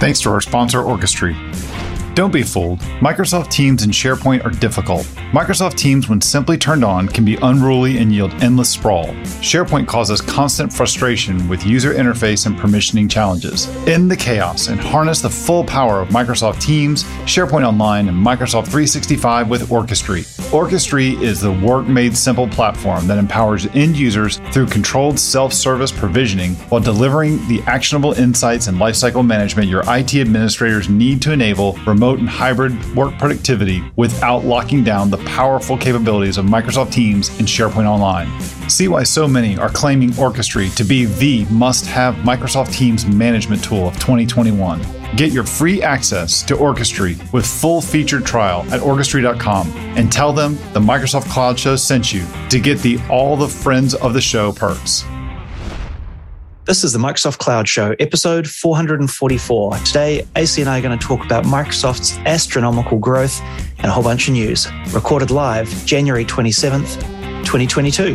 Thanks to our sponsor, Orchestry. Don't be fooled. Microsoft Teams and SharePoint are difficult. Microsoft Teams, when simply turned on, can be unruly and yield endless sprawl. SharePoint causes constant frustration with user interface and permissioning challenges. End the chaos and harness the full power of Microsoft Teams, SharePoint Online, and Microsoft 365 with Orchestry. Orchestry is the work made simple platform that empowers end users through controlled self service provisioning while delivering the actionable insights and lifecycle management your IT administrators need to enable remote and hybrid work productivity without locking down the powerful capabilities of Microsoft Teams and SharePoint Online. See why so many are claiming Orchestry to be the must have Microsoft Teams management tool of 2021. Get your free access to Orchestry with full featured trial at orchestry.com and tell them the Microsoft Cloud Show sent you to get the all the friends of the show perks. This is the Microsoft Cloud Show, episode 444. Today, AC and I are going to talk about Microsoft's astronomical growth and a whole bunch of news. Recorded live January 27th, 2022.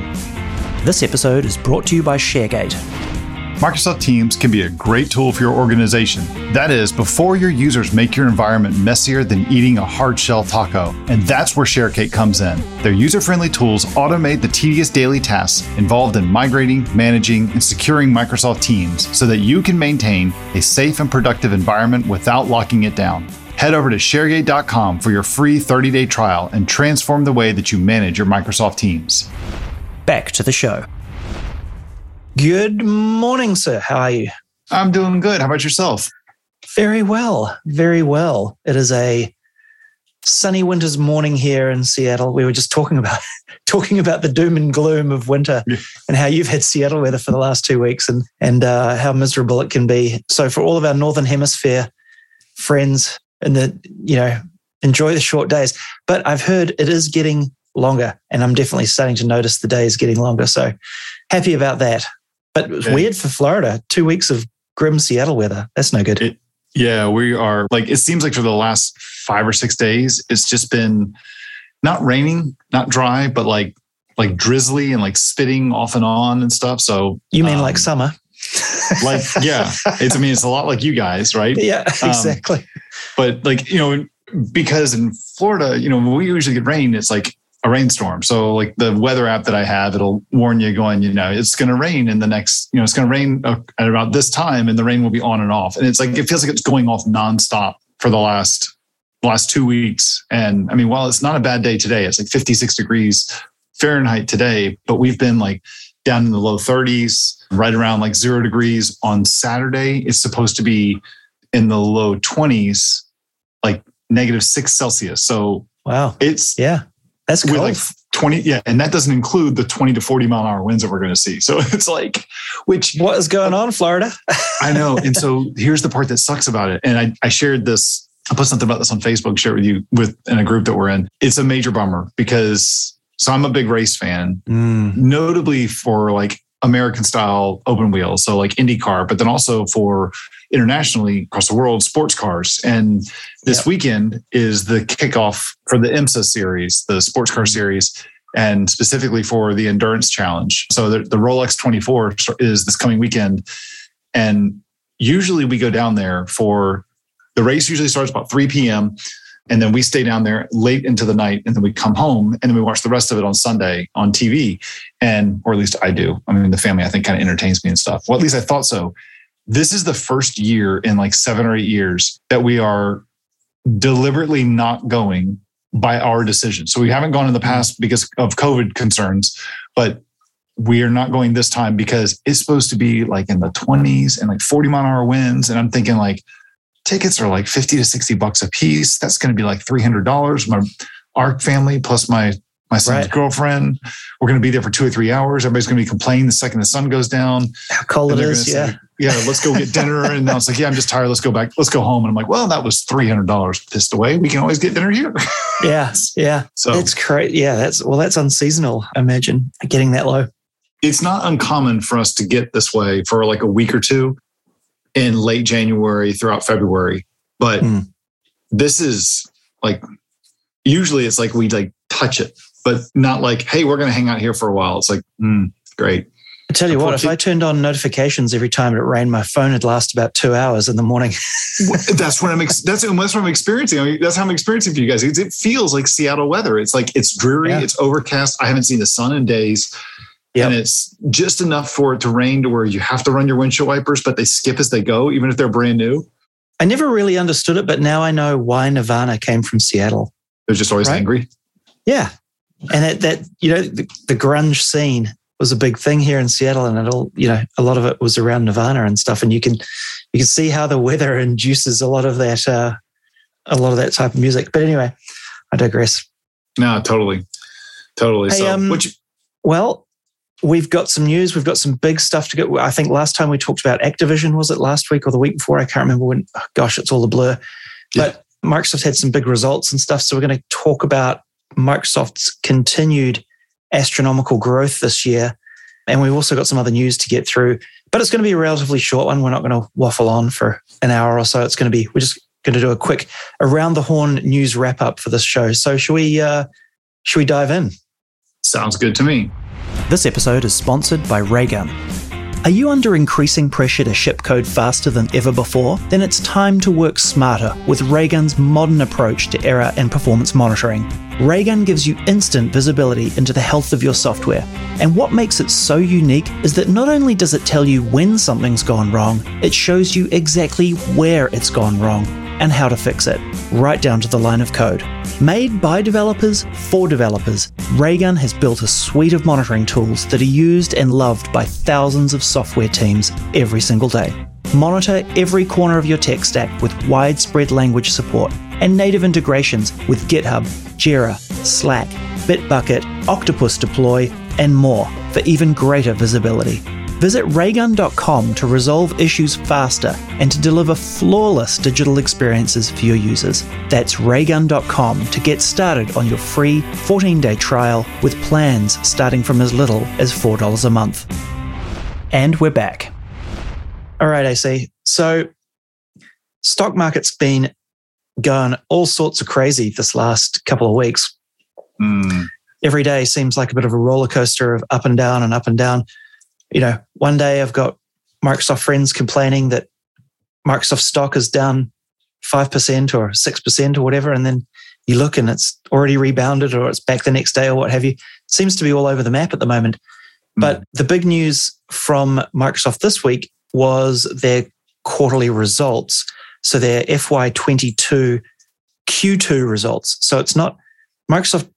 This episode is brought to you by ShareGate. Microsoft Teams can be a great tool for your organization. That is, before your users make your environment messier than eating a hard shell taco. And that's where ShareGate comes in. Their user friendly tools automate the tedious daily tasks involved in migrating, managing, and securing Microsoft Teams so that you can maintain a safe and productive environment without locking it down. Head over to sharegate.com for your free 30 day trial and transform the way that you manage your Microsoft Teams. Back to the show. Good morning, sir. How are you? I'm doing good. How about yourself? Very well. Very well. It is a sunny winter's morning here in Seattle. We were just talking about talking about the doom and gloom of winter Yeah. and how you've had Seattle weather for the last two weeks and and uh, how miserable it can be. So for all of our northern hemisphere friends, and the you know enjoy the short days. But I've heard it is getting longer, and I'm definitely starting to notice the days getting longer. So happy about that. But it's Yeah. weird for Florida. Two weeks of grim Seattle weather. That's no good. It- Yeah, we are like, it seems like for the last five or six days, it's just been not raining, not dry, but like, like drizzly and like spitting off and on and stuff. So, you mean um, like summer? like, yeah, it's, I mean, it's a lot like you guys, right? yeah, um, exactly. But like, you know, because in Florida, you know, when we usually get rain, it's like a rainstorm. So like the weather app that I have, it'll warn you going, you know, it's going to rain in the next, you know, it's going to rain uh, at about this time and the rain will be on and off. And it's like, it feels like it's going off nonstop for the last, last two weeks. And I mean, while it's not a bad day today, it's like 56 degrees Fahrenheit today, but we've been like down in the low 30s, right around like zero degrees on Saturday. It's supposed to be in the low 20s, like negative six Celsius. So Wow. it's Yeah, that's with like 20, yeah, and that doesn't include the 20 to 40 mile an hour winds that we're going to see. So it's like, which what is going on, Florida? I know. And so here's the part that sucks about it. And I, I shared this, I put something about this on Facebook, share it with you with in a group that we're in. It's a major bummer because so I'm a big race fan, Mm, notably for like American style open wheel. So like IndyCar, but then also for internationally across the world sports cars. And this Yep. weekend is the kickoff for the IMSA series, the sports car mm-hmm. series, and specifically for the endurance challenge. So the, the Rolex 24 is this coming weekend. And usually we go down there for the race usually starts about 3 p.m. And then we stay down there late into the night and then we come home and then we watch the rest of it on Sunday on TV. And, or at least I do. I mean, the family, I think, kind of entertains me and stuff. Well, at least I thought so. This is the first year in like seven or eight years that we are deliberately not going by our decision. So we haven't gone in the past because of COVID concerns, but we are not going this time because it's supposed to be like in the 20s and like 40 mile an hour winds. And I'm thinking like tickets are like 50 to 60 bucks a piece. That's going to be like $300. My our family plus my my son's Right. girlfriend. We're going to be there for two or three hours. Everybody's going to be complaining the second the sun goes down. how cold it is. Yeah. say, yeah, let's go get dinner. And I was like, yeah, I'm just tired. Let's go back. Let's go home. And I'm like, well, that was $300 pissed away. We can always get dinner here. Yeah. Yeah. So That's great. Yeah. That's, well, that's unseasonal, I imagine, getting that low. it's not uncommon for us to get this way for like a week or two in late January throughout February. But Hmm. this is like usually it's like we like touch it, but not like, hey, we're going to hang out here for a while. It's like, hmm, great. I tell you what, if I turned on notifications every time it rained, my phone would last about two hours in the morning. that's what I'm. Ex- that's, that's what I'm experiencing. I mean, that's how I'm experiencing for you guys. It, it feels like Seattle weather. It's like it's dreary. Yeah. It's overcast. I haven't seen the sun in days. Yep. And it's just enough for it to rain to where you have to run your windshield wipers, but they skip as they go, even if they're brand new. I never really understood it, but now I know why Nirvana came from Seattle. They're just always right? angry. Yeah. And that, that you know, the, the, grunge scene was a big thing here in Seattle. And it all, you know, a lot of it was around Nirvana and stuff. And you can, you can see how the weather induces a lot of that, uh, a lot of that type of music. But anyway, I digress. No, totally. Totally. Hey, so, um, which, well, we've got some news. We've got some big stuff to go. I think last time we talked about Activision, was it last week or the week before? I can't remember when. Oh, gosh, it's all a blur. Yeah. But Microsoft had some big results and stuff. So we're going to talk about Microsoft's continued astronomical growth this year. And we've also got some other news to get through, but it's going to be a relatively short one. We're not going to waffle on for an hour or so. It's going to be, we're just going to do a quick around the horn news wrap up for this show. So should we, uh, should we dive in? Sounds good to me. This episode is sponsored by Raygun. Are you under increasing pressure to ship code faster than ever before? Then it's time to work smarter with Raygun's modern approach to error and performance monitoring. Raygun gives you instant visibility into the health of your software. And what makes it so unique is that not only does it tell you when something's gone wrong, it shows you exactly where it's gone wrong and how to fix it, right down to the line of code. Made by developers for developers, Raygun has built a suite of monitoring tools that are used and loved by thousands of software teams every single day. Monitor every corner of your tech stack with widespread language support and native integrations with GitHub, Jira, Slack, Bitbucket, Octopus Deploy, and more for even greater visibility. Visit raygun.com to resolve issues faster and to deliver flawless digital experiences for your users. That's raygun.com to get started on your free 14 day trial with plans starting from as little as $4 a month. And we're back. All right, AC. So, stock market's been going all sorts of crazy this last couple of weeks. Mm. Every day seems like a bit of a roller coaster of up and down and up and down you know, one day I've got Microsoft friends complaining that Microsoft stock is down 5% or 6% or whatever. And then you look and it's already rebounded or it's back the next day or what have you. It seems to be all over the map at the moment. Mm. But the big news from Microsoft this week was their quarterly results. So their FY22 Q2 results. So it's not Microsoft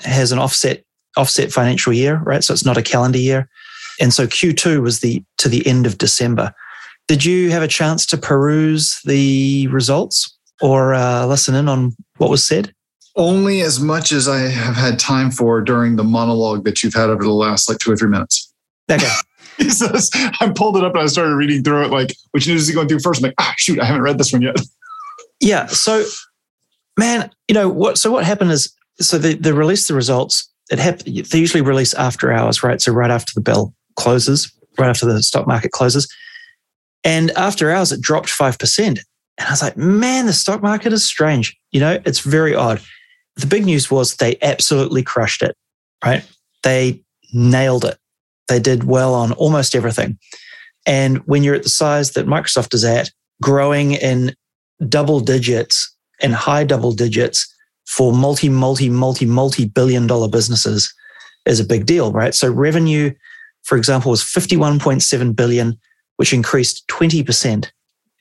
has an offset offset financial year, right? So it's not a calendar year. And so Q2 was the to the end of December. Did you have a chance to peruse the results or uh, listen in on what was said? Only as much as I have had time for during the monologue that you've had over the last like two or three minutes. Okay. I pulled it up and I started reading through it. Like, which news is he going through first? I'm like, ah, shoot, I haven't read this one yet. Yeah. So, man, you know what? So what happened is, so they, they released the results. It happened. They usually release after hours, right? So right after the bell closes, right after the stock market closes. And after hours, it dropped 5%. And I was like, man, the stock market is strange. You know, it's very odd. The big news was they absolutely crushed it, right? They nailed it. They did well on almost everything. And when you're at the size that Microsoft is at, growing in double digits and high double digits for multi, multi, multi, multi billion dollar businesses is a big deal, right? So revenue for example, was 51.7 billion, which increased 20%.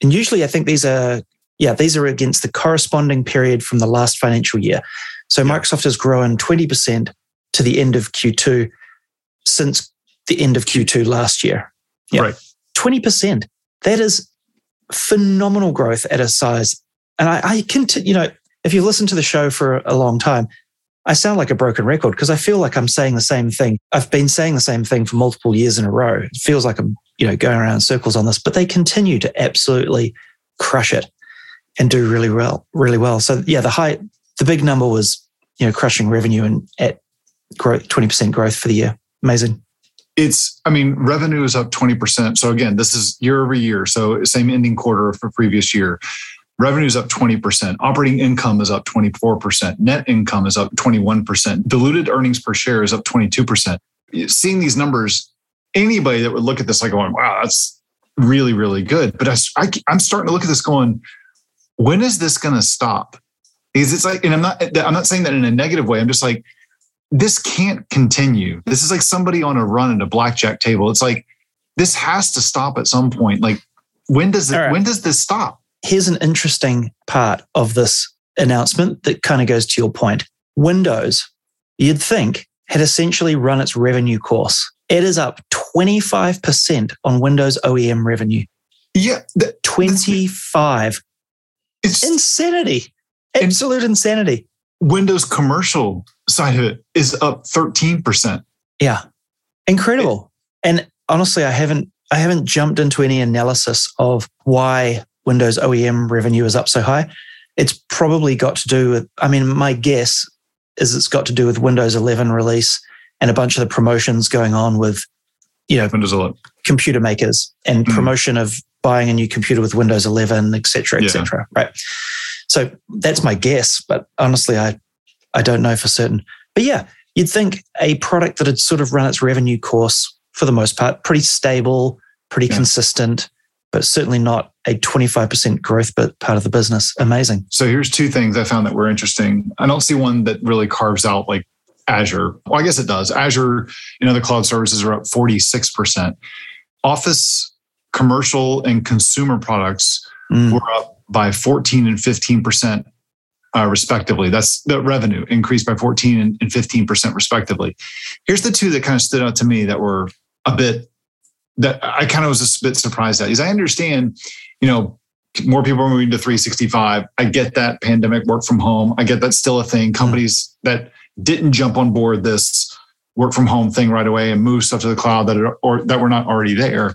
And usually I think these are, yeah, these are against the corresponding period from the last financial year. So Microsoft has grown 20% to the end of Q2 since the end of Q2 last year. Yeah. Right. 20%. That is phenomenal growth at a size. And I, I can, you know, if you listen to the show for a long time, I sound like a broken record because I feel like I'm saying the same thing. I've been saying the same thing for multiple years in a row. It feels like I'm, you know, going around in circles on this, but they continue to absolutely crush it and do really well, really well. So yeah, the high, the big number was, you know, crushing revenue and at growth, 20% growth for the year. Amazing. It's, I mean, revenue is up 20%. So again, this is year over year. So same ending quarter for previous year. Revenue is up 20%. Operating income is up 24%. Net income is up 21%. Diluted earnings per share is up 22%. Seeing these numbers, anybody that would look at this like going, wow, that's really, really good. But I, I'm starting to look at this going, when is this going to stop? Because it's like, and I'm not, I'm not saying that in a negative way. I'm just like, this can't continue. This is like somebody on a run at a blackjack table. It's like, this has to stop at some point. Like, when does it, right. when does this stop? Here's an interesting part of this announcement that kind of goes to your point. Windows, you'd think, had essentially run its revenue course. It is up 25% on Windows OEM revenue. Yeah. That, 25. It's insanity. Absolute insanity. Windows commercial side of it is up 13%. Yeah. Incredible. It, and honestly, I haven't I haven't jumped into any analysis of why Windows OEM revenue is up so high. It's probably got to do with, I mean, my guess is it's got to do with Windows 11 release and a bunch of the promotions going on with, you know, Windows 11 computer makers and mm. promotion of buying a new computer with Windows 11, et cetera, et yeah. cetera. Right. So that's my guess, but honestly, I, I don't know for certain. But yeah, you'd think a product that had sort of run its revenue course for the most part, pretty stable, pretty yeah. consistent, but certainly not a 25% growth but part of the business. Amazing. So here's two things I found that were interesting. I don't see one that really carves out like Azure. Well, I guess it does. Azure and other cloud services are up 46%. Office commercial and consumer products mm. were up by 14 and 15% uh, respectively. That's the revenue increased by 14 and, and 15% respectively. Here's the two that kind of stood out to me that were a bit that I kind of was a bit surprised at. Is I understand, you know, more people are moving to 365. I get that pandemic work from home. I get that's still a thing. Companies that didn't jump on board this work from home thing right away and move stuff to the cloud that are, or that were not already there.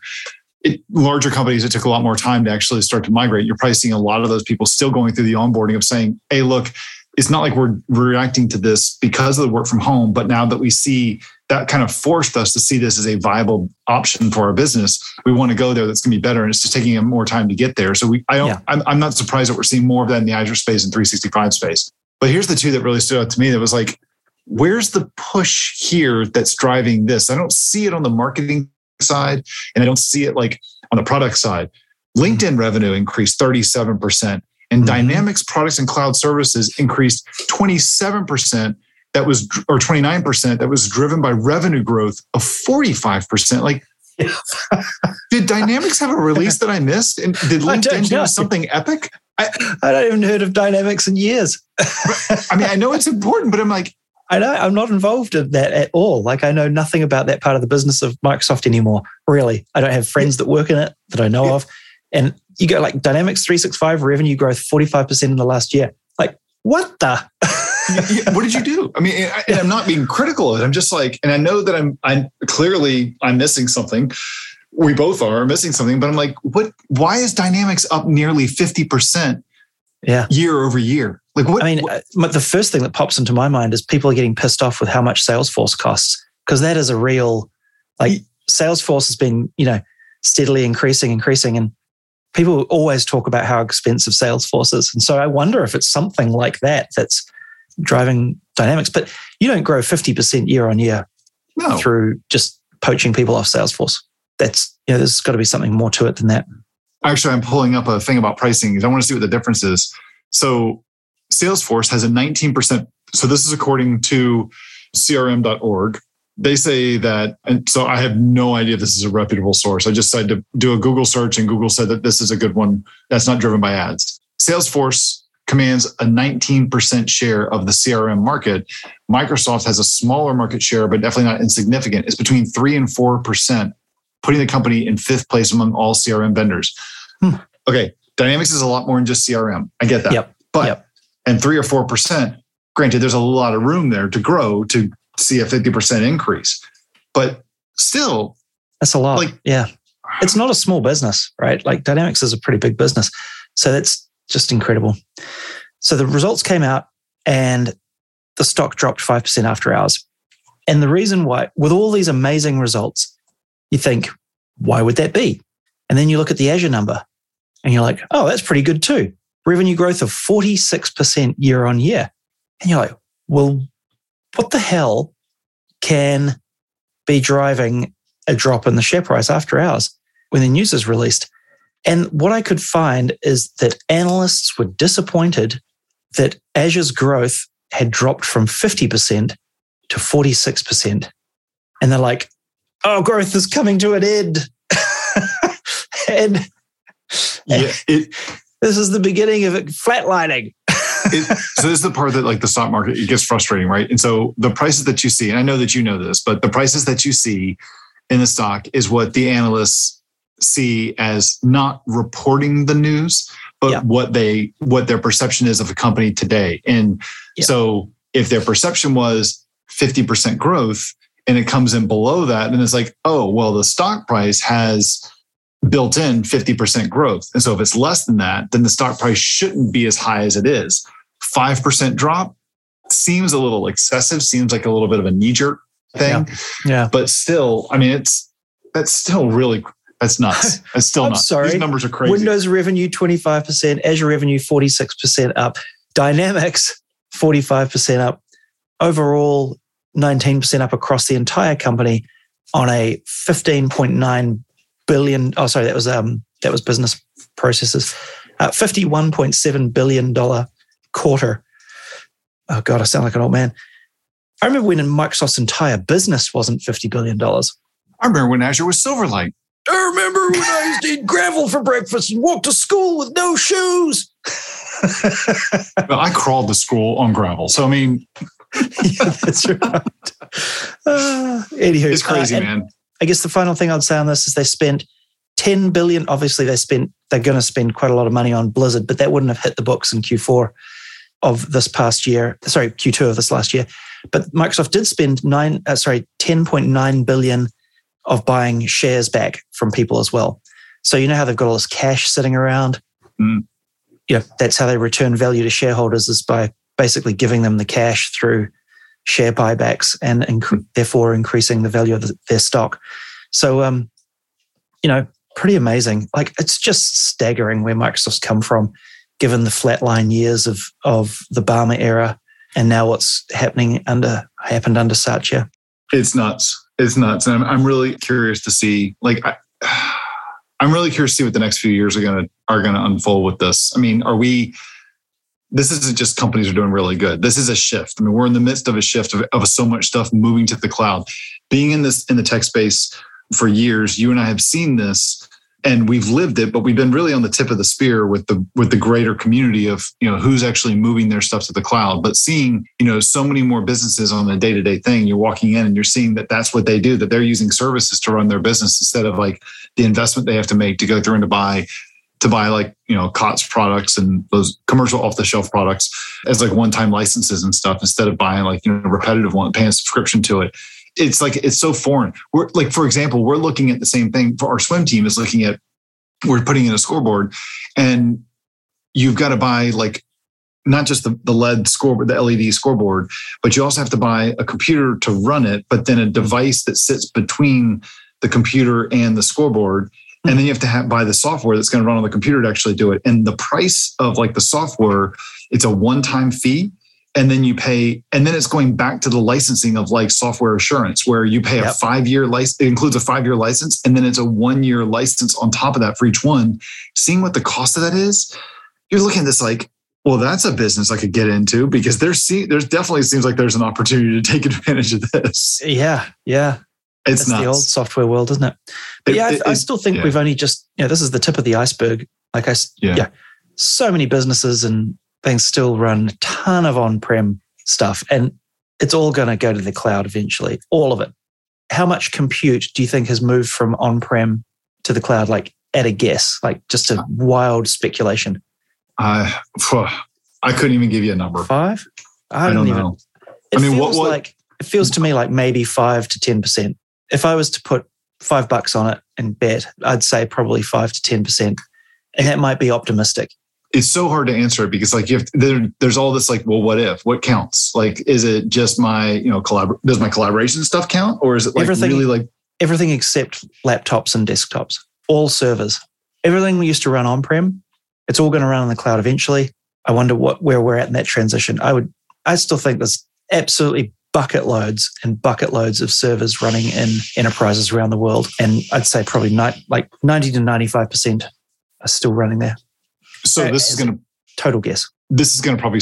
It, larger companies, it took a lot more time to actually start to migrate. You're probably seeing a lot of those people still going through the onboarding of saying, "Hey, look, it's not like we're reacting to this because of the work from home, but now that we see that kind of forced us to see this as a viable option for our business, we want to go there. That's going to be better, and it's just taking more time to get there. So we, I don't, yeah. I'm, I'm not surprised that we're seeing more of that in the Azure space and 365 space. But here's the two that really stood out to me. That was like, where's the push here that's driving this? I don't see it on the marketing side, and I don't see it like on the product side. Mm-hmm. LinkedIn revenue increased 37 percent and mm-hmm. Dynamics products and cloud services increased 27%. That was, or 29%, that was driven by revenue growth of 45%. Like, did Dynamics have a release that I missed? And did LinkedIn do something epic? I, I don't even heard of Dynamics in years. I mean, I know it's important, but I'm like, I know I'm not involved in that at all. Like I know nothing about that part of the business of Microsoft anymore. Really, I don't have friends that work in it that I know yeah. of. And you go like Dynamics 365 revenue growth 45% in the last year. Like, what the? yeah, what did you do? I mean, and, and I'm not being critical of it. I'm just like, and I know that I'm, I'm clearly I'm missing something. We both are missing something, but I'm like, what? Why is Dynamics up nearly 50%? Yeah, year over year. Like, what? I mean, what? Uh, the first thing that pops into my mind is people are getting pissed off with how much Salesforce costs because that is a real, like, Salesforce has been, you know, steadily increasing, increasing, and people always talk about how expensive Salesforce is. And so I wonder if it's something like that that's driving dynamics. But you don't grow 50% year on year no. through just poaching people off Salesforce. That's, you know, there's got to be something more to it than that. Actually, I'm pulling up a thing about pricing. I want to see what the difference is. So Salesforce has a 19%. So this is according to crm.org they say that, and so I have no idea if this is a reputable source. I just decided to do a Google search, and Google said that this is a good one that's not driven by ads. Salesforce commands a 19% share of the CRM market. Microsoft has a smaller market share, but definitely not insignificant. It's between 3 and 4%, putting the company in fifth place among all CRM vendors. Hmm. Okay, Dynamics is a lot more than just CRM. I get that. Yep. But, yep. and 3 or 4%, granted, there's a lot of room there to grow to see a 50% increase. But still, that's a lot. Like, yeah. It's not a small business, right? Like Dynamics is a pretty big business. So that's just incredible. So the results came out and the stock dropped 5% after hours. And the reason why, with all these amazing results, you think, why would that be? And then you look at the Azure number and you're like, oh, that's pretty good too. Revenue growth of 46% year on year. And you're like, well, what the hell can be driving a drop in the share price after hours when the news is released. And what I could find is that analysts were disappointed that Azure's growth had dropped from 50% to 46%. And they're like, oh, growth is coming to an end. and yeah, it, this is the beginning of it flatlining. It, so this is the part that like the stock market it gets frustrating, right? And so the prices that you see, and I know that you know this, but the prices that you see in the stock is what the analysts see as not reporting the news, but yeah. what they what their perception is of a company today. And yeah. so if their perception was 50% growth and it comes in below that, and it's like, oh, well, the stock price has built in 50% growth. And so if it's less than that, then the stock price shouldn't be as high as it is. 5% drop seems a little excessive, seems like a little bit of a knee jerk thing. Yeah. yeah. But still, I mean, it's that's still really that's nuts. That's still I'm nuts. Sorry. These numbers are crazy. Windows revenue 25%, Azure revenue 46% up, Dynamics 45% up, overall 19% up across the entire company on a 15.9 billion. Oh, sorry, that was um that was business processes. Uh, 51.7 billion dollar quarter. Oh God, I sound like an old man. I remember when Microsoft's entire business wasn't $50 billion. I remember when Azure was Silverlight. I remember when I used to eat gravel for breakfast and walk to school with no shoes. well, I crawled to school on gravel. So, I mean, yeah, that's right. Uh, anywho, it's crazy, uh, man. I guess the final thing I'd say on this is they spent 10 billion. Obviously, they spent, they're going to spend quite a lot of money on Blizzard, but that wouldn't have hit the books in Q4 of this past year. Sorry, Q2 of this last year. But Microsoft did spend nine, uh, sorry, 10.9 billion of buying shares back from people as well. So you know how they've got all this cash sitting around. Mm. Yeah, that's how they return value to shareholders is by basically giving them the cash through share buybacks and inc- therefore increasing the value of the, their stock. So, um, you know, pretty amazing. Like it's just staggering where Microsoft's come from, given the flatline years of of the Ballmer era, and now what's happening under happened under Satya. It's nuts. It's nuts, and I'm I'm really curious to see. Like, I, I'm really curious to see what the next few years are gonna are gonna unfold with this. I mean, are we? This isn't just companies are doing really good. This is a shift. I mean, we're in the midst of a shift of, of so much stuff moving to the cloud. Being in this in the tech space for years, you and I have seen this and we've lived it but we've been really on the tip of the spear with the with the greater community of you know who's actually moving their stuff to the cloud. But seeing you know so many more businesses on a day-to-day thing you're walking in and you're seeing that that's what they do that they're using services to run their business instead of like the investment they have to make to go through and to buy to buy like you know COTS products and those commercial off the shelf products as like one time licenses and stuff instead of buying like you know repetitive one paying subscription to it it's like it's so foreign. We're like, for example, we're looking at the same thing for our swim team is looking at we're putting in a scoreboard and you've got to buy like not just the, the LED scoreboard, the LED scoreboard, but you also have to buy a computer to run it, but then a device that sits between the computer and the scoreboard. And then you have to have, buy the software that's going to run on the computer to actually do it. And the price of like the software, it's a one time fee and then you pay and then it's going back to the licensing of like software assurance where you pay yep. a five year license it includes a five year license and then it's a one year license on top of that for each one. Seeing what the cost of that is you're looking at this like well that's a business i could get into because there's see, there's definitely seems like there's an opportunity to take advantage of this. Yeah yeah. It's the old software world isn't it? But it, yeah it, I, I, still think yeah. we've only just you know this is the tip of the iceberg. Like i yeah, yeah so many businesses and things still run a ton of on-prem stuff and it's all going to go to the cloud eventually all of it. How much compute do you think has moved from on-prem to the cloud like at a guess like just a wild speculation? Uh, i couldn't even give you a number. Five? I don't, I don't even, know. It i mean what, what like it feels to me like maybe five to ten percent. If i was to put five bucks on it and bet i'd say probably five to ten percent and that might be optimistic it's so hard to answer it because like you have there, there's all this like well what if? What counts? Like is it just my you know collabor- does my collaboration stuff count? Or is it like everything, really like everything except laptops and desktops. All servers. Everything we used to run on prem it's all going to run on the cloud eventually. I wonder what where we're at in that transition. I would i still think there's absolutely bucket loads and bucket loads of servers running in enterprises around the world. And I'd say probably ni- like 90 to 95% are still running there. So this is going to total guess. This is going to probably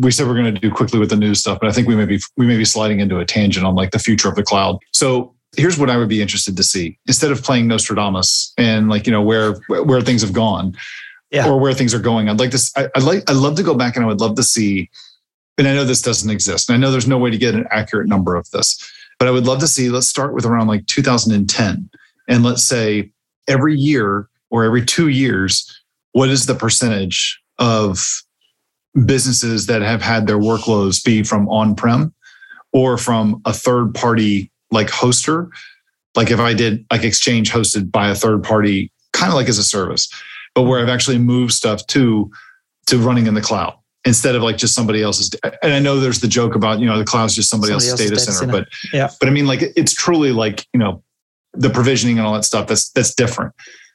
we said we're going to do quickly with the news stuff, but I think we may be we may be sliding into a tangent on like the future of the cloud. So here's what I would be interested to see instead of playing Nostradamus and like you know where where things have gone, yeah. or where things are going. I'd like this. I, I'd like I'd love to go back and I would love to see. And I know this doesn't exist. And I know there's no way to get an accurate number of this, but I would love to see. Let's start with around like 2010, and let's say every year or every two years, what is the percentage of businesses that have had their workloads be from on-prem or from a third party like hoster? Like if i did like exchange hosted by a third party kind of like as a service but where i've actually moved stuff to to running in the cloud instead of like just somebody else's and i know there's the joke about you know the cloud's just somebody, somebody else's, else's data, center, center, but yeah. but i mean like it's truly like you know the provisioning and all that stuff that's that's different.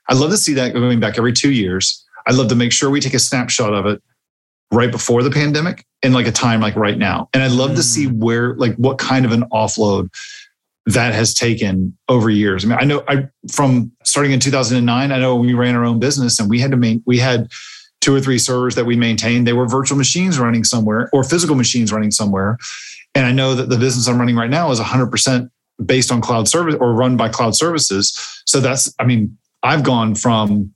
I'd love to see that going back every two years I'd love to make sure we take a snapshot of it right before the pandemic and like a time like right now. And I'd love mm. to see mm. where, like, what kind of an offload that has taken over years. I mean, I know I from starting in 2009, I know we ran our own business and we had to main, we had two or three servers that we maintained. They were virtual machines running somewhere or physical machines running somewhere. And I know that the business I'm running right now is 100% based on cloud service or run by cloud services. So that's, I mean, I've gone from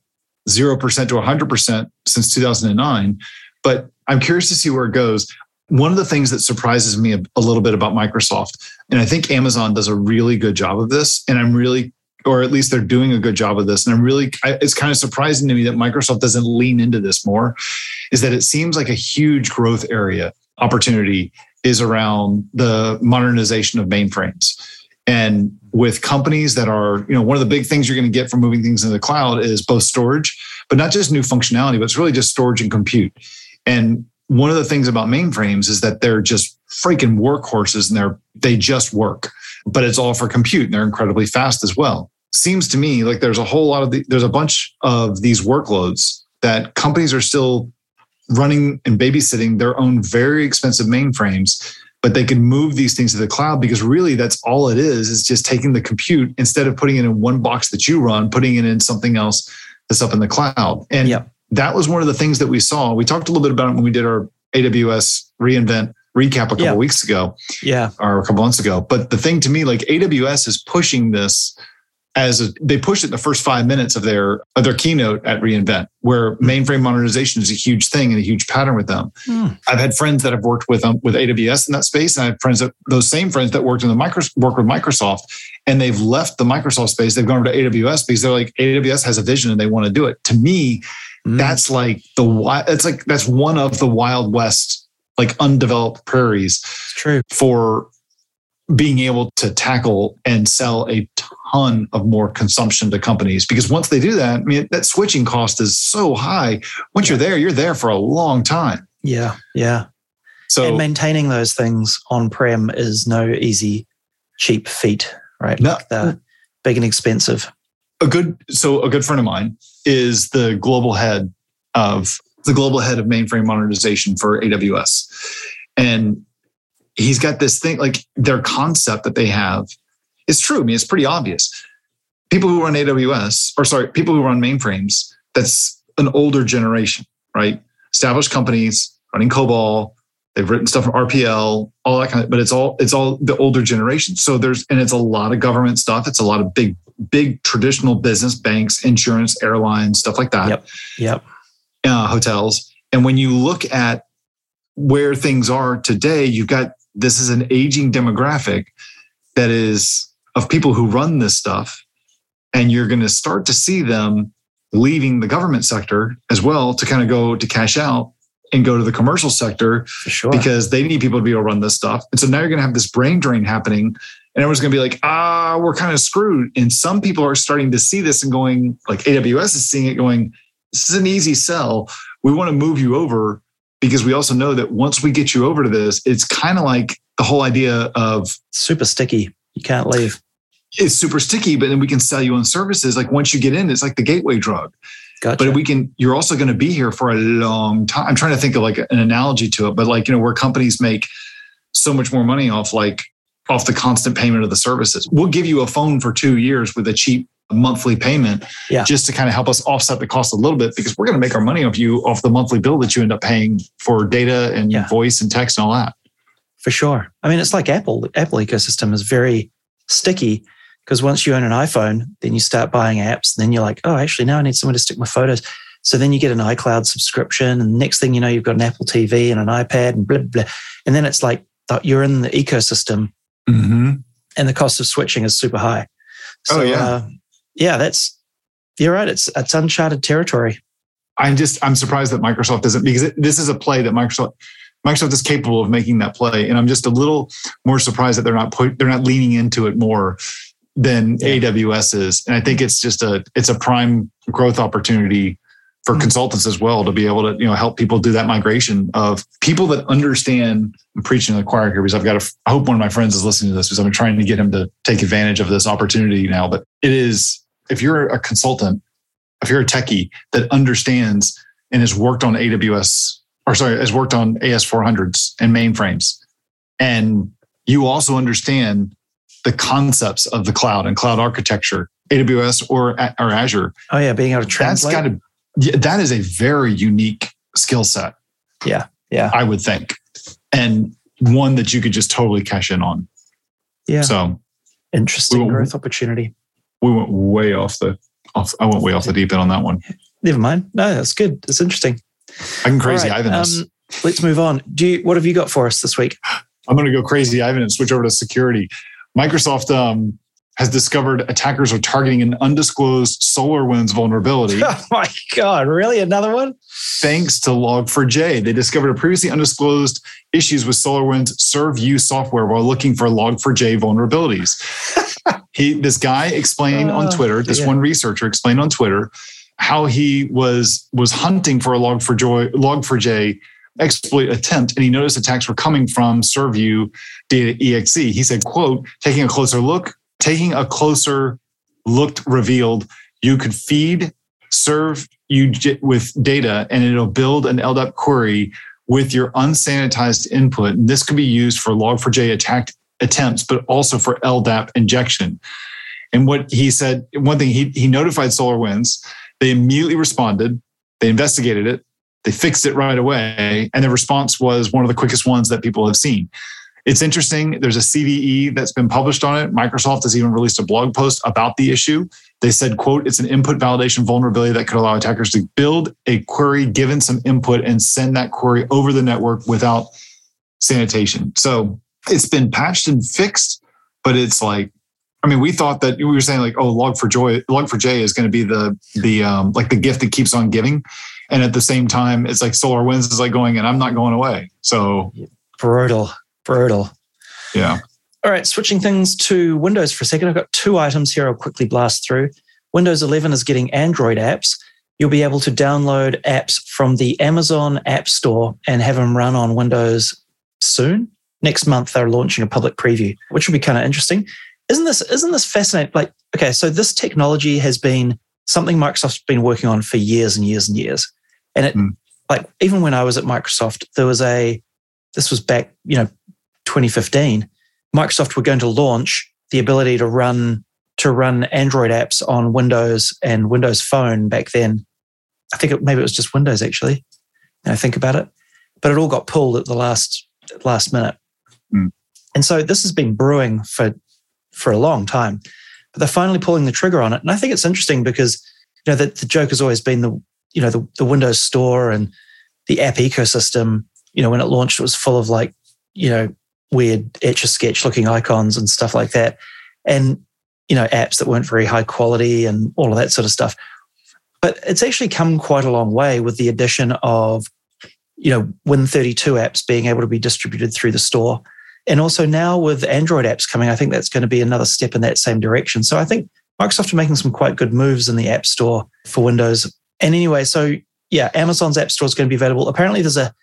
0% to 100% since 2009. But I'm curious to see where it goes. One of the things that surprises me a, a, little bit about Microsoft, and I think Amazon does a really good job of this, and I'm really, or at least they're doing a good job of this, and I'm really, it's kind of surprising to me that Microsoft doesn't lean into this more, is that it seems like a huge growth area opportunity is around the modernization of mainframes. And with companies that are, you know, one of the big things you're going to get from moving things into the cloud is both storage, but not just new functionality, but it's really just storage and compute. And one of the things about mainframes is that they're just freaking workhorses and they're they just work. But it's all for compute and they're incredibly fast as well. Seems to me like there's a whole lot of the, there's a bunch of these workloads that companies are still running and babysitting their own very expensive mainframes but they can move these things to the cloud because really that's all it is is just taking the compute instead of putting it in one box that you run putting it in something else that's up in the cloud and yep. that was one of the things that we saw we talked a little bit about it when we did our aws reinvent recap a couple yep. weeks ago yeah or a couple months ago but the thing to me like aws is pushing this as a, they pushed it in the first five minutes of their of their keynote at reInvent, where mainframe modernization is a huge thing and a huge pattern with them. Mm. I've had friends that have worked with them with AWS in that space, and I have friends that those same friends that worked in the micro, work with Microsoft, and they've left the Microsoft space. They've gone over to AWS because they're like AWS has a vision and they want to do it. To me, mm. that's like the it's like that's one of the Wild West like undeveloped prairies. It's true for being able to tackle and sell a ton of more consumption to companies because once they do that, I mean, that switching cost is so high. Once you're there, you're there for a long time. Yeah. Yeah. So and maintaining those things on prem is no easy, cheap feat, right? No. Like they're big and expensive. A good, so a good friend of mine is the global head of the global head of mainframe modernization for AWS. And he's got this thing like their concept that they have is true. I mean, it's pretty obvious. People who run AWS, or sorry, people who run mainframes, that's an older generation, right? Established companies running COBOL, they've written stuff from RPL, all that kind of, but it's all it's all the older generation. So there's and it's a lot of government stuff. It's a lot of big, big traditional business, banks, insurance, airlines, stuff like that. Yep. Yep. Uh, hotels. And when you look at where things are today, you've got this is an aging demographic that is of people who run this stuff. And you're going to start to see them leaving the government sector as well to kind of go to cash out and go to the commercial sector sure. because they need people to be able to run this stuff. And so now you're going to have this brain drain happening and everyone's going to be like, ah, we're kind of screwed. And some people are starting to see this and going, like AWS is seeing it going, this is an easy sell. We want to move you over because we also know that once we get you over to this, it's kind of like the whole idea of super sticky. You can't leave. It's super sticky, but then we can sell you on services. Like once you get in, it's like the gateway drug. Gotcha. But we can, you're also going to be here for a long time. I'm trying to think of like an analogy to it, but like, you know, where companies make so much more money off like off the constant payment of the services. We'll give you a phone for two years with a cheap monthly payment Yeah. just to kind of help us offset the cost a little bit because we're going to make our money off you off the monthly bill that you end up paying for data and Yeah. voice and text and all that. For sure. I mean, it's like Apple. The Apple ecosystem is very sticky because once you own an iPhone, then you start buying apps. And then you're like, oh, actually, now I need somewhere to stick my photos. So then you get an iCloud subscription, and next thing you know, you've got an Apple TV and an iPad and blah blah. And then it's like that you're in the ecosystem, Mm-hmm. and the cost of switching is super high. So, Oh, yeah. uh, yeah, that's you're right. It's it's uncharted territory. I'm just I'm surprised that Microsoft doesn't because it, this is a play that Microsoft Microsoft is capable of making that play, and I'm just a little more surprised that they're not put, they're not leaning into it more than Yeah. AWS is. And I think it's just a it's a prime growth opportunity for Mhm. consultants as well to be able to you know help people do that migration of people that understand. I'm preaching to the choir here because I've got a. I hope one of my friends is listening to this because I've been trying to get him to take advantage of this opportunity now. But it is if you're a consultant, if you're a techie that understands and has worked on AWS or sorry, has worked on AS400s and mainframes, and you also understand the concepts of the cloud and cloud architecture, AWS or or Azure. Oh yeah, being able to That's translate. got to yeah, that is a very unique skill set. Yeah, yeah. I would think, and one that you could just totally cash in on. Yeah. So Interesting we will- growth opportunity. we went way off the off. I went way off the deep end on that one. Never mind. No, that's good. It's interesting. I can crazy right, Ivan um, let's move on. Do you, what have you got for us this week? I'm going to go crazy Ivan and switch over to security. Microsoft um, has discovered attackers are targeting an undisclosed SolarWinds vulnerability Oh my god! Really, another one? thanks to Log4j. They discovered a previously undisclosed issues with SolarWinds Serv-U software while looking for Log4j vulnerabilities. he, this guy explained on Oh, Twitter. This yeah. one researcher explained on Twitter how he was was hunting for a log for joy Log4j exploit attempt, and he noticed attacks were coming from Serv-U data exe. He said, "quote Taking a closer look, taking a closer looked revealed you could feed serve you with data, and it'll build an LDAP query with your unsanitized input. And this could be used for Log4j attack attempts, but also for LDAP injection." And what he said, one thing he he notified SolarWinds. They immediately responded. They investigated it. They fixed it right away. And the response was one of the quickest ones that people have seen. It's interesting. There's a CVE that's been published on it. Microsoft has even released a blog post about the issue. They said, quote, it's an input validation vulnerability that could allow attackers to build a query given some input and send that query over the network without sanitation. So it's been patched and fixed, but it's like, I mean, we thought that we were saying like, oh, log for joy, Log4j is going to be the the um, like the gift that keeps on giving, and at the same time, it's like SolarWinds is like going, and I'm not going away. So Brutal, brutal. yeah, All right, switching things to Windows for a second. I've got two items here I'll quickly blast through. Windows 11 is getting Android apps. You'll be able to download apps from the Amazon App Store and have them run on Windows soon. Next month, they're launching a public preview, which will be kind of interesting. Isn't this isn't this fascinating? Like, okay, so this technology has been something Microsoft's been working on for years and years and years. And it Hmm. like even when I was at Microsoft, there was a this was back, you know, 2015, Microsoft were going to launch the ability to run to run Android apps on Windows and Windows Phone back then. I think it, maybe it was just Windows actually. When I think about it, but it all got pulled at the last last minute. Hmm. And so this has been brewing for for a long time, but they're finally pulling the trigger on it. And I think it's interesting because you know the, the joke has always been the you know the, the Windows Store and the app ecosystem. You know when it launched, it was full of like you know weird etch a sketch looking icons and stuff like that, and you know apps that weren't very high quality and all of that sort of stuff. But it's actually come quite a long way with the addition of you know Win32 apps being able to be distributed through the store. And also now with Android apps coming, I think that's going to be another step in that same direction. So I think Microsoft are making some quite good moves in the App Store for Windows. And anyway, so yeah, Amazon's App Store is going to be available. Apparently, there's a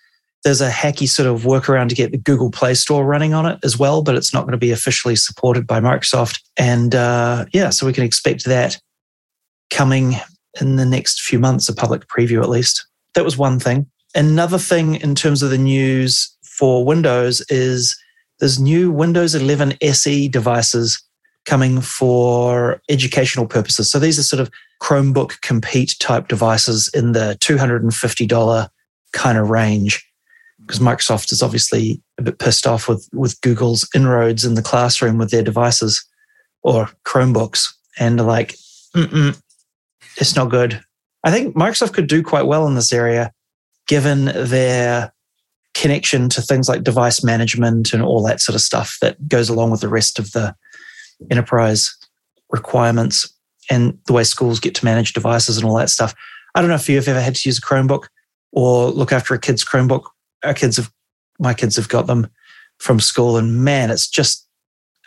there's a hacky sort of workaround to get the Google Play Store running on it as well, but it's not going to be officially supported by Microsoft. And uh, yeah, so we can expect that coming in the next few months, a public preview at least. That was one thing. Another thing in terms of the news for Windows is there's new Windows 11 SE devices coming for educational purposes. So these are sort of Chromebook compete type devices in the $250 kind of range. Because Microsoft is obviously a bit pissed off with, with Google's inroads in the classroom with their devices or Chromebooks. And like, it's not good. I think Microsoft could do quite well in this area, given their connection to things like device management and all that sort of stuff that goes along with the rest of the enterprise requirements and the way schools get to manage devices and all that stuff. I don't know if you've ever had to use a Chromebook or look after a kid's Chromebook. Our kids have, my kids have got them from school, and man, it's just,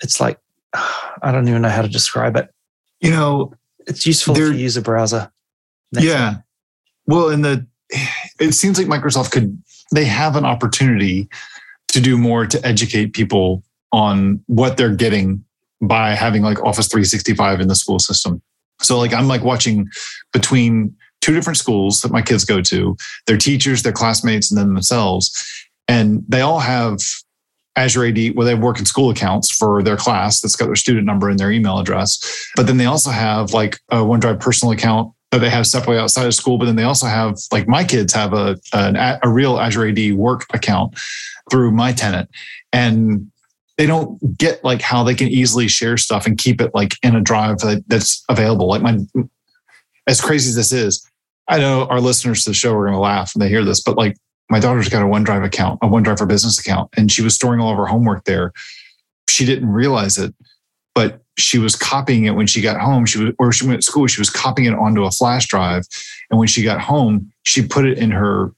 it's like, I don't even know how to describe it. You know, it's useful if you use a browser. That's yeah. It. Well, and the, it seems like Microsoft could, they have an opportunity to do more to educate people on what they're getting by having like Office 365 in the school system. So like I'm like watching between two different schools that my kids go to, their teachers, their classmates, and then themselves. And they all have Azure AD, where they work in school accounts for their class that's got their student number and their email address. But then they also have like a OneDrive personal account that they have separately outside of school. But then they also have like my kids have a, a, a real Azure AD work account through my tenant. And they don't get like how they can easily share stuff and keep it like in a drive that, that's available. Like my, as crazy as this is, I know our listeners to the show are going to laugh when they hear this, but like my daughter's got a OneDrive account, a OneDrive for business account, and she was storing all of her homework there. She didn't realize it, but she was copying it when she got home. She was, or she went to school, she was copying it onto a flash drive. And when she got home, she put it in her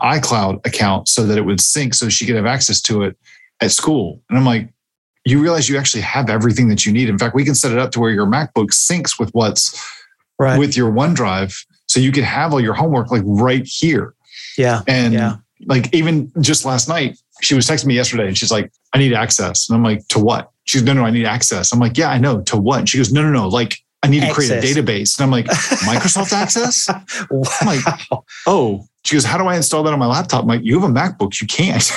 iCloud account so that it would sync so she could have access to it at school. And I'm like, you realize you actually have everything that you need. In fact, we can set it up to where your MacBook syncs with what's right. with your OneDrive. So you can have all your homework like right here. Yeah. And yeah. like even just last night, she was texting me yesterday and she's like, I need access. And I'm like, to what? She's no, no, I need access. I'm like, yeah, I know. To what? And she goes, no, no, no. Like, I need access. to create a database. And I'm like, Microsoft Access? wow. I'm like, oh, she goes, How do I install that on my laptop? I'm like, You have a MacBook. You can't.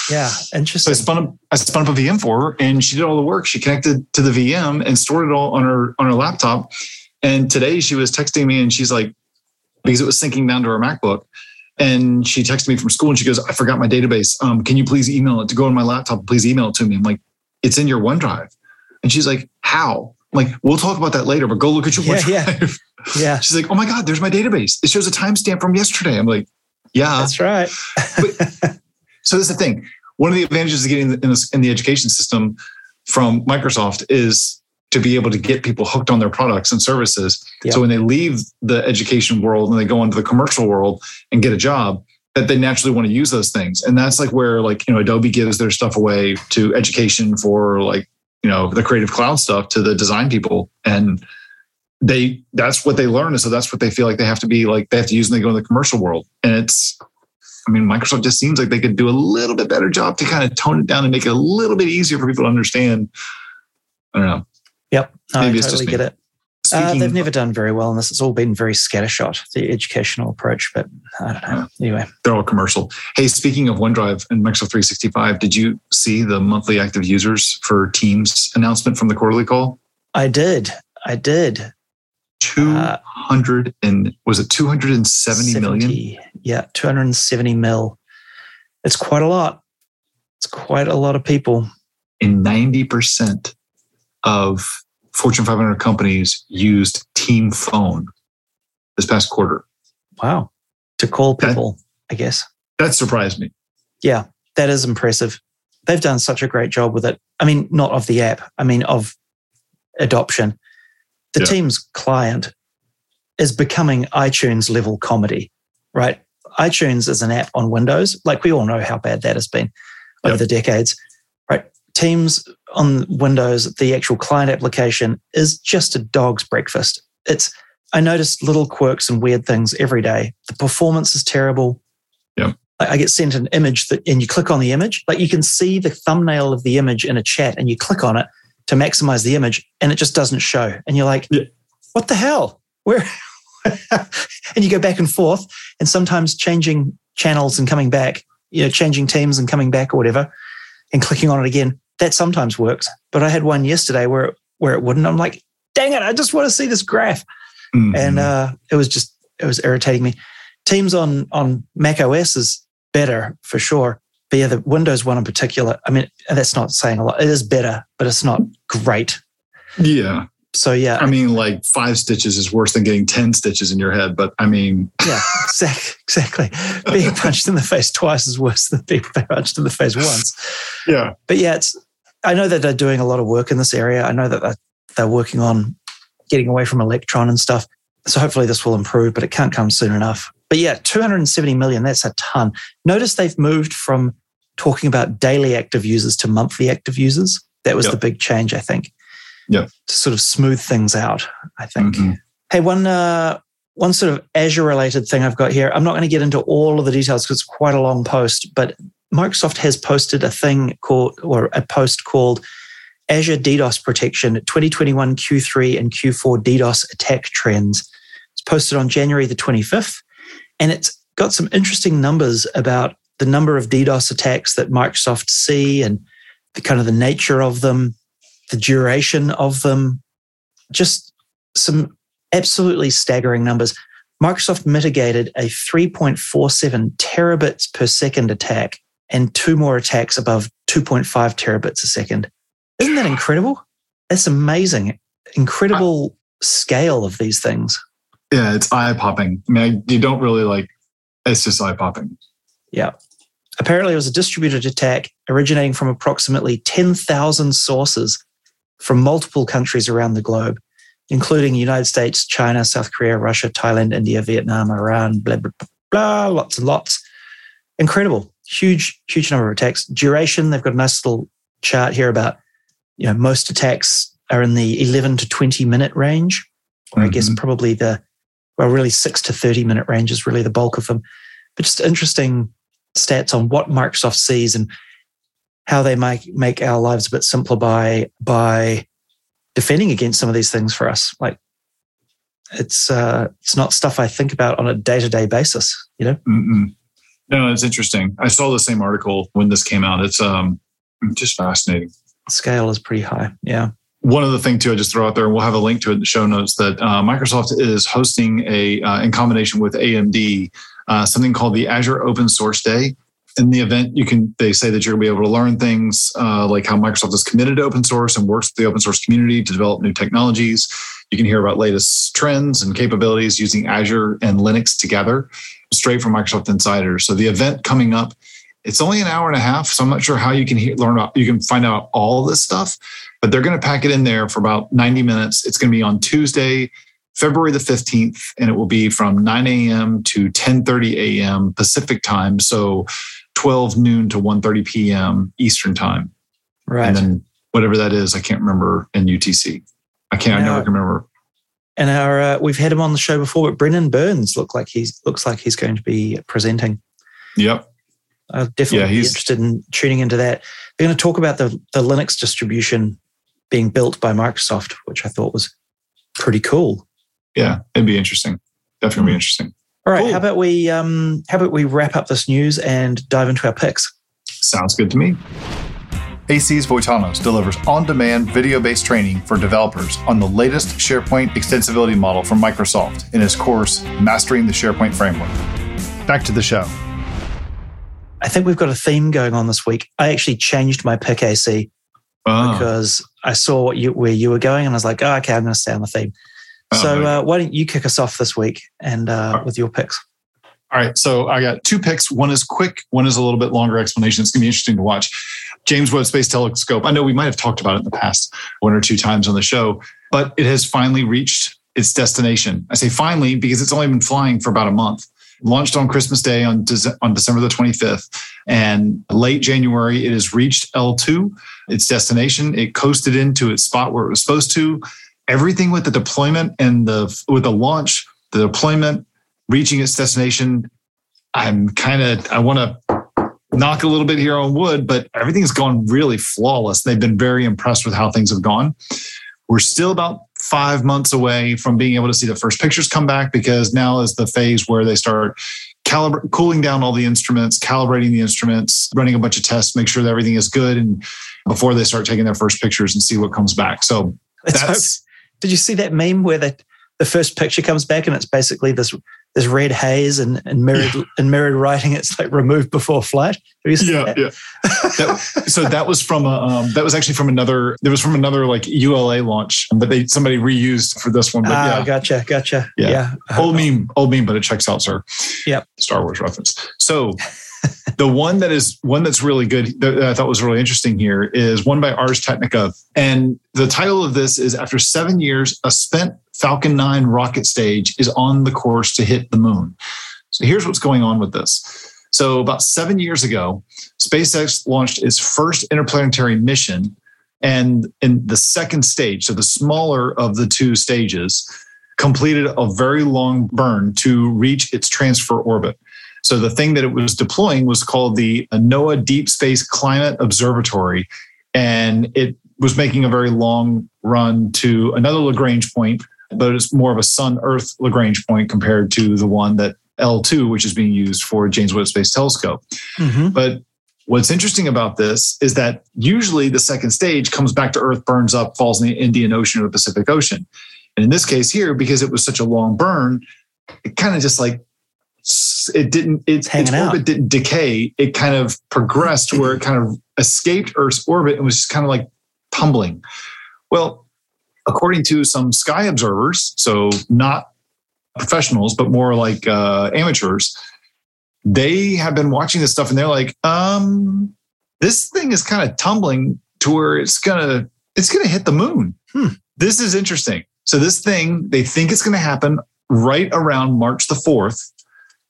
yeah. Interesting. So I spun up, I spun up a VM for her and she did all the work. She connected to the VM and stored it all on her on her laptop. And today she was texting me and she's like, because it was syncing down to her MacBook. And she texted me from school and she goes, I forgot my database. Um, can you please email it to go on my laptop? Please email it to me. I'm like, it's in your OneDrive. And she's like, how? I'm like, we'll talk about that later, but go look at your yeah, OneDrive. Yeah. Yeah. She's like, oh my God, there's my database. It shows a timestamp from yesterday. I'm like, yeah. That's right. but, so that's the thing. One of the advantages of getting in, this, in the education system from Microsoft is to be able to get people hooked on their products and services. Yep. So when they leave the education world and they go into the commercial world and get a job, that they naturally want to use those things. And that's like where like, you know, Adobe gives their stuff away to education for like, you know, the creative cloud stuff to the design people. And they that's what they learn and so that's what they feel like they have to be like they have to use when they go in the commercial world and it's i mean microsoft just seems like they could do a little bit better job to kind of tone it down and make it a little bit easier for people to understand i don't know yep Maybe i totally get it uh, they've never done very well in this. It's all been very scattershot, the educational approach, but I don't know. Anyway. They're all commercial. Hey, speaking of OneDrive and Microsoft 365, did you see the monthly active users for Teams announcement from the quarterly call? I did. I did. 200 and was it 270 70, million? Yeah, 270 mil. It's quite a lot. It's quite a lot of people. And 90% of Fortune 500 companies used Team Phone this past quarter. Wow. To call people, that, I guess. That surprised me. Yeah, that is impressive. They've done such a great job with it. I mean, not of the app, I mean, of adoption the yeah. Teams client is becoming iTunes level comedy, right? iTunes is an app on Windows. Like we all know how bad that has been over yep. the decades, right? Teams on Windows, the actual client application is just a dog's breakfast. It's, I notice little quirks and weird things every day. The performance is terrible. Yeah. I get sent an image that, and you click on the image, like you can see the thumbnail of the image in a chat and you click on it to maximize the image and it just doesn't show. And you're like, yeah. what the hell? Where? and you go back and forth and sometimes changing channels and coming back, you know, changing teams and coming back or whatever. and clicking on it again. That sometimes works. But I had one yesterday where where it wouldn't. I'm like, dang it, I just want to see this graph. Mm-hmm. And uh, it was just it was irritating me. Teams on on Mac OS is better for sure. But yeah, the Windows one in particular, I mean, that's not saying a lot. It is better, but it's not great. Yeah. So yeah. I mean, like five stitches is worse than getting 10 stitches in your head, but I mean Yeah, exactly. Being punched in the face twice is worse than being punched in the face once. Yeah. But yeah, it's I know that they're doing a lot of work in this area. I know that they're, they're working on getting away from Electron and stuff. So hopefully this will improve, but it can't come soon enough. But yeah, 270 million, that's a ton. Notice they've moved from talking about daily active users to monthly active users. That was yep. the big change, I think. Yeah. To sort of smooth things out, I think. Mm-hmm. Hey, one uh, one sort of Azure related thing I've got here. I'm not going to get into all of the details because it's quite a long post, but Microsoft has posted a thing called or a post called Azure DDoS Protection 2021 Q3 and Q4 DDoS attack trends. It's posted on January the 25th. And it's got some interesting numbers about the number of DDoS attacks that Microsoft see and the kind of the nature of them, the duration of them, just some absolutely staggering numbers. Microsoft mitigated a 3.47 terabits per second attack and two more attacks above 2.5 terabits a second. Isn't that incredible? That's amazing. Incredible scale of these things. Yeah, it's eye popping. I mean, you don't really like, it's just eye popping. Yeah. Apparently, it was a distributed attack originating from approximately 10,000 sources from multiple countries around the globe, including United States, China, South Korea, Russia, Thailand, India, Vietnam, Iran, blah, blah, blah, blah lots and lots. Incredible. Huge, huge number of attacks. Duration, they've got a nice little chart here about, you know, most attacks are in the 11 to 20 minute range, or mm-hmm. I guess mm-hmm. probably the well, really six to 30 minute range is really the bulk of them. But just interesting stats on what Microsoft sees and how they make make our lives a bit simpler by by defending against some of these things for us. Like it's uh, it's not stuff I think about on a day to day basis. You know. Mm-mm. No, it's interesting. I saw the same article when this came out. It's um just fascinating. Scale is pretty high. Yeah one other thing too, I just throw out there, and we'll have a link to it in the show notes that uh, Microsoft is hosting a, uh, in combination with AMD, uh, something called the Azure Open Source Day. In the event, you can they say that you're going to be able to learn things uh, like how Microsoft is committed to open source and works with the open source community to develop new technologies. You can hear about latest trends and capabilities using Azure and Linux together, straight from Microsoft Insider. So the event coming up it's only an hour and a half, so I'm not sure how you can hear, learn about. You can find out all this stuff, but they're going to pack it in there for about 90 minutes. It's going to be on Tuesday, February the 15th, and it will be from 9 a.m. to 10:30 a.m. Pacific time, so 12 noon to 1:30 p.m. Eastern time. Right. And then whatever that is, I can't remember in UTC. I can't. Now, I never can remember. And our uh, we've had him on the show before, but Brendan Burns look like he's looks like he's going to be presenting. Yep. I'll definitely yeah, be interested in tuning into that. They're going to talk about the, the Linux distribution being built by Microsoft, which I thought was pretty cool. Yeah, it'd be interesting. Definitely be interesting. All right, cool. how about we um, how about we wrap up this news and dive into our picks? Sounds good to me. AC's Voitanos delivers on-demand video-based training for developers on the latest SharePoint extensibility model from Microsoft in his course Mastering the SharePoint Framework. Back to the show. I think we've got a theme going on this week. I actually changed my pick AC oh. because I saw what you, where you were going, and I was like, oh, okay, I'm going to stay on the theme. Oh, so uh, why don't you kick us off this week and uh, with your picks? All right, so I got two picks. One is quick. One is a little bit longer explanation. It's going to be interesting to watch. James Webb Space Telescope. I know we might have talked about it in the past one or two times on the show, but it has finally reached its destination. I say finally because it's only been flying for about a month launched on Christmas Day on, on December the 25th. And late January, it has reached L2, its destination. It coasted into its spot where it was supposed to. Everything with the deployment and the with the launch, the deployment, reaching its destination. I'm kind of I want to knock a little bit here on wood, but everything's gone really flawless. They've been very impressed with how things have gone. We're still about five months away from being able to see the first pictures come back because now is the phase where they start calibr- cooling down all the instruments, calibrating the instruments, running a bunch of tests, make sure that everything is good, and before they start taking their first pictures and see what comes back. So Let's that's hope- Did you see that meme where the, the first picture comes back and it's basically this this red haze and, and mirrored and mirrored writing? It's like removed before flight. Have you seen yeah, that? yeah. That- so that was from a um, that was actually from another. There was from another like ULA launch, but they somebody reused for this one. But Ah, yeah, gotcha, gotcha. Yeah. Yeah, old not. meme, old meme, but it checks out, sir. Yep. Star Wars reference. So the one that is one that's really good that I thought was really interesting here is one by Ars Technica, and the title of this is after seven years, a spent Falcon 9 rocket stage is on the course to hit the moon. So here's what's going on with this. So about seven years ago, SpaceX launched its first interplanetary mission. And in the second stage, so the smaller of the two stages, completed a very long burn to reach its transfer orbit. So the thing that it was deploying was called the NOAA Deep Space Climate Observatory. And it was making a very long run to another Lagrange point, but it's more of a Sun Earth Lagrange point compared to the one that L2, which is being used for James Webb Space Telescope. Mhm. But what's interesting about this is that usually the second stage comes back to Earth, burns up, falls in the Indian Ocean or the Pacific Ocean. And in this case here, because it was such a long burn, it kind of just like it didn't it, its out. orbit didn't decay. It kind of progressed where it kind of escaped Earth's orbit and was just kind of like tumbling. Well, according to some sky observers, so not professionals, but more like uh, amateurs, they have been watching this stuff and they're like, um, this thing is kind of tumbling to where it's gonna it's gonna hit the moon. Hmm. This is interesting. So this thing, they think it's gonna happen right around March the 4th,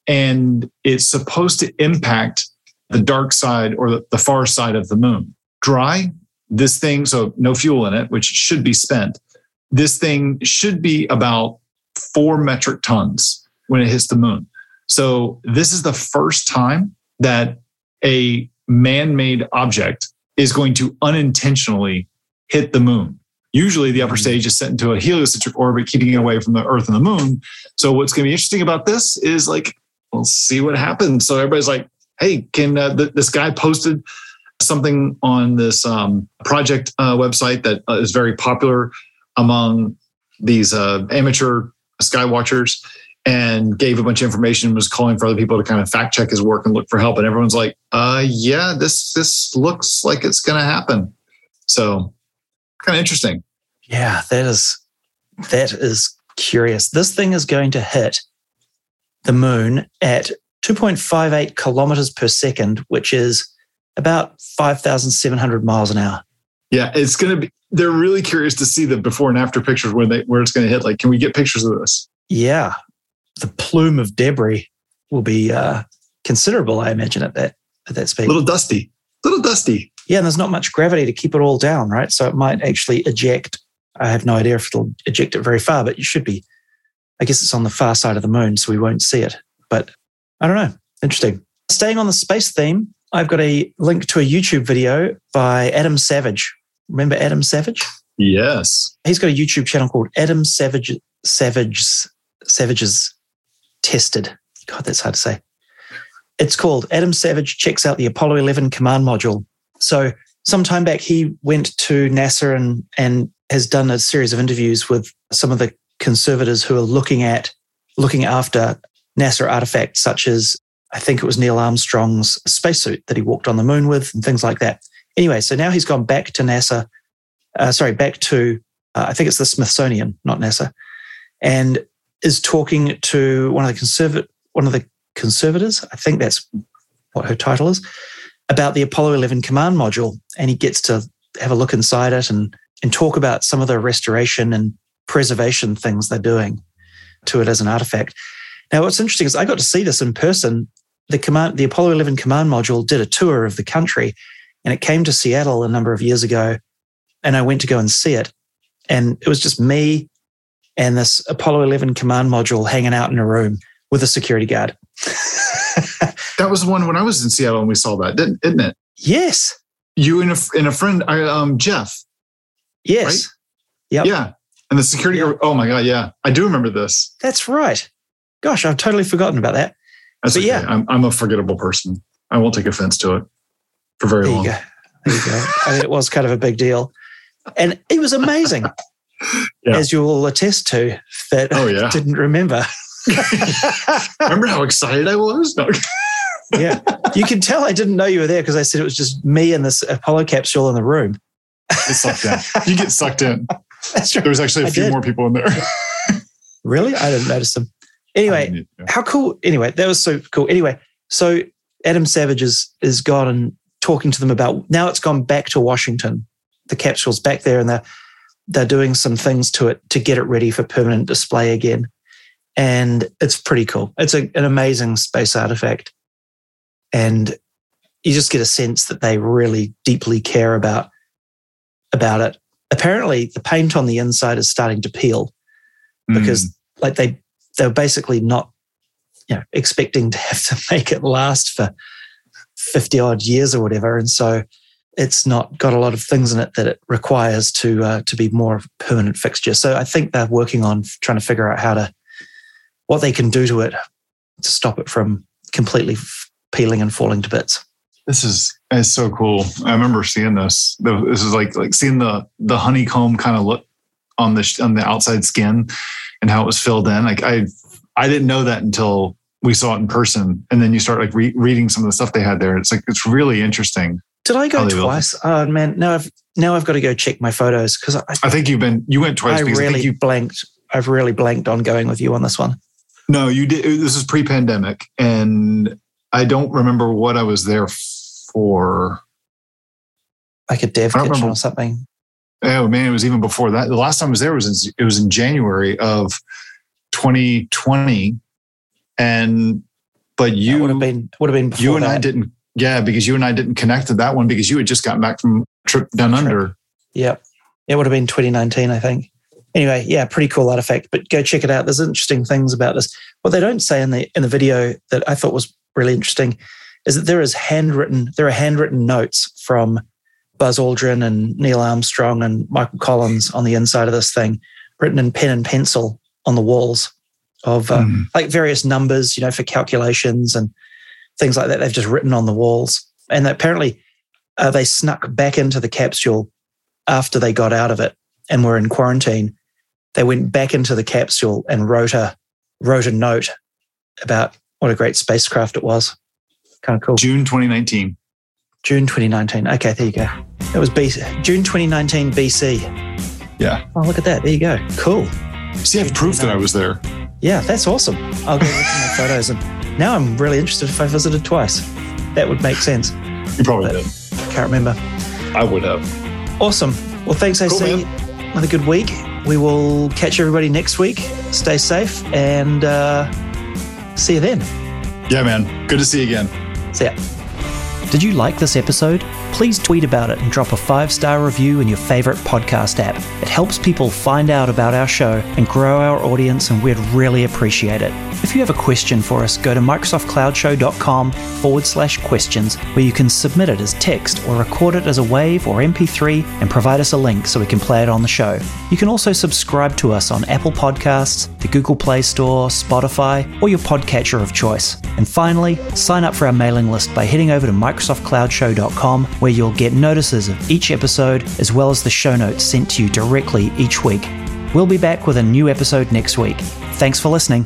and it's supposed to impact the dark side or the, the far side of the moon. Dry, this thing, so no fuel in it, which should be spent. This thing should be about four metric tons when it hits the moon. So this is the first time that a man-made object is going to unintentionally hit the moon. Usually the upper Mhm. stage is sent into a heliocentric orbit, keeping it away from the Earth and the moon. So what's going to be interesting about this is like, we'll see what happens. So everybody's like, hey, can uh, th- this guy posted something on this um, project uh, website that uh, is very popular among these uh, amateur sky watchers and gave a bunch of information was calling for other people to kind of fact check his work and look for help and everyone's like uh yeah this this looks like it's going to happen so kind of interesting Yeah, that is that is curious. This thing is going to hit the moon at 2.58 kilometers per second, which is about 5,700 miles an hour. Yeah it's going to be they're really curious to see the before and after pictures where they where it's going to hit like can we get pictures of this Yeah, the plume of debris will be uh, considerable, I imagine, at that at that speed. a little dusty A little dusty yeah, and there's not much gravity to keep it all down, right? So it might actually eject. I have no idea if it'll eject it very far, but you should be. I guess it's on the far side of the moon, so we won't see it. But I don't know. Interesting. Staying on the space theme, I've got a link to a YouTube video by Adam Savage. Remember Adam Savage? yes He's got a YouTube channel called Adam Savage Savage's Savage's Tested. God, that's hard to say. It's called Adam Savage checks out the Apollo 11 command module. So sometime back, he went to NASA and and has done a series of interviews with some of the conservators who are looking at looking after NASA artifacts such as I think it was Neil Armstrong's spacesuit that he walked on the moon with and things like that. Anyway, so now he's gone back to NASA. Uh, sorry, back to uh, I think it's the Smithsonian, not NASA, and is talking to one of the conservat one of the conservators. I think that's what her title is about the Apollo 11 command module, and he gets to have a look inside it and and talk about some of the restoration and preservation things they're doing to it as an artifact. Now, what's interesting is I got to see this in person. The command, the Apollo 11 command module did a tour of the country, and it came to Seattle a number of years ago, and I went to go and see it, and it was just me and this Apollo 11 command module hanging out in a room with a security guard. that was the one when i was in seattle and we saw that didn't, isn't it yes, you and a, and a friend um jeff yes, Yep. yeah and the security guard oh my god yeah i do remember this that's right. Gosh, I've totally forgotten about that. That's But okay. yeah. I'm, I'm a forgettable person. I won't take offense to it for very There you long. go. There you go. I mean, it was kind of a big deal. And it was amazing, Yeah. as you will attest to, that Oh, yeah. I didn't remember. Remember how excited I was? No. yeah. You can tell I didn't know you were there because I said it was just me and this Apollo capsule in the room. Get sucked in. You get sucked in. That's right. There was actually a I few did. more people in there. Really? I didn't notice them. Anyway, how cool. Anyway, that was so cool. Anyway, so Adam Savage is, is gone and talking to them about now it's gone back to Washington. The capsule's back there and they're, they're doing some things to it to get it ready for permanent display again. And it's pretty cool. It's a, an amazing space artifact. And you just get a sense that they really deeply care about, about it. Apparently, the paint on the inside is starting to peel because Mm. like they they're basically not you know expecting to have to make it last for 50 odd years or whatever and so it's not got a lot of things in it that it requires to uh, to be more of a permanent fixture so i think they're working on trying to figure out how to what they can do to it to stop it from completely peeling and falling to bits This is it's so cool. I remember seeing this. This is like like seeing the the honeycomb kind of look on the on the outside skin and how it was filled in. Like I I didn't know that until we saw it in person, and then you start like re- reading some of the stuff they had there. It's like it's really interesting. did i go twice oh man now i've now i've got to go check my photos because I, I think you've been you went twice I because I really think you blanked i've really blanked on going with you on this one no you did. This is pre-pandemic, and I don't remember what I was there for. like a dev kitchen remember. or something Oh man, it was even before that. The last time I was there was in, it was in January of 2020, and but That you would have been would have been you and I didn't. Yeah, because you and I didn't connect to that one because you had just gotten back from trip down Trip. under. Yep. It would have been 2019, I think. Anyway, yeah, pretty cool artifact. But go check it out. There's interesting things about this. What they don't say in the in the video that I thought was really interesting is that there is handwritten there are handwritten notes from Buzz Aldrin and Neil Armstrong and Michael Collins on the inside of this thing, written in pen and pencil on the walls of uh, Mm. like various numbers, you know, for calculations and things like that. They've just written on the walls, and apparently uh, they snuck back into the capsule after they got out of it and were in quarantine. They went back into the capsule and wrote a wrote a note about what a great spacecraft it was. Kind of cool. June 2019. June 2019. Okay, there you go. It was BC, June 2019 BC. Yeah. Oh, look at that. There you go. Cool. See, I have proof that I was there. Yeah, that's awesome. I'll go look at my photos. And now I'm really interested if I visited twice. That would make sense. You probably But- did. Can't remember. I would have. Awesome. Well, thanks, AC. Cool, Another good week. We will catch everybody next week. Stay safe and uh, see you then. Yeah, man. Good to see you again. See ya. Did you like this episode? Please tweet about it and drop a five star review in your favorite podcast app. It helps people find out about our show and grow our audience, and we'd really appreciate it. If you have a question for us, go to microsoftcloudshow.com forward slash questions, where you can submit it as text or record it as a wave or MP3 and provide us a link so we can play it on the show. You can also subscribe to us on Apple Podcasts, the Google Play Store, Spotify, or your podcatcher of choice. And finally, sign up for our mailing list by heading over to microsoftcloudshow.com, where you'll get notices of each episode as well as the show notes sent to you directly each week. We'll be back with a new episode next week. Thanks for listening.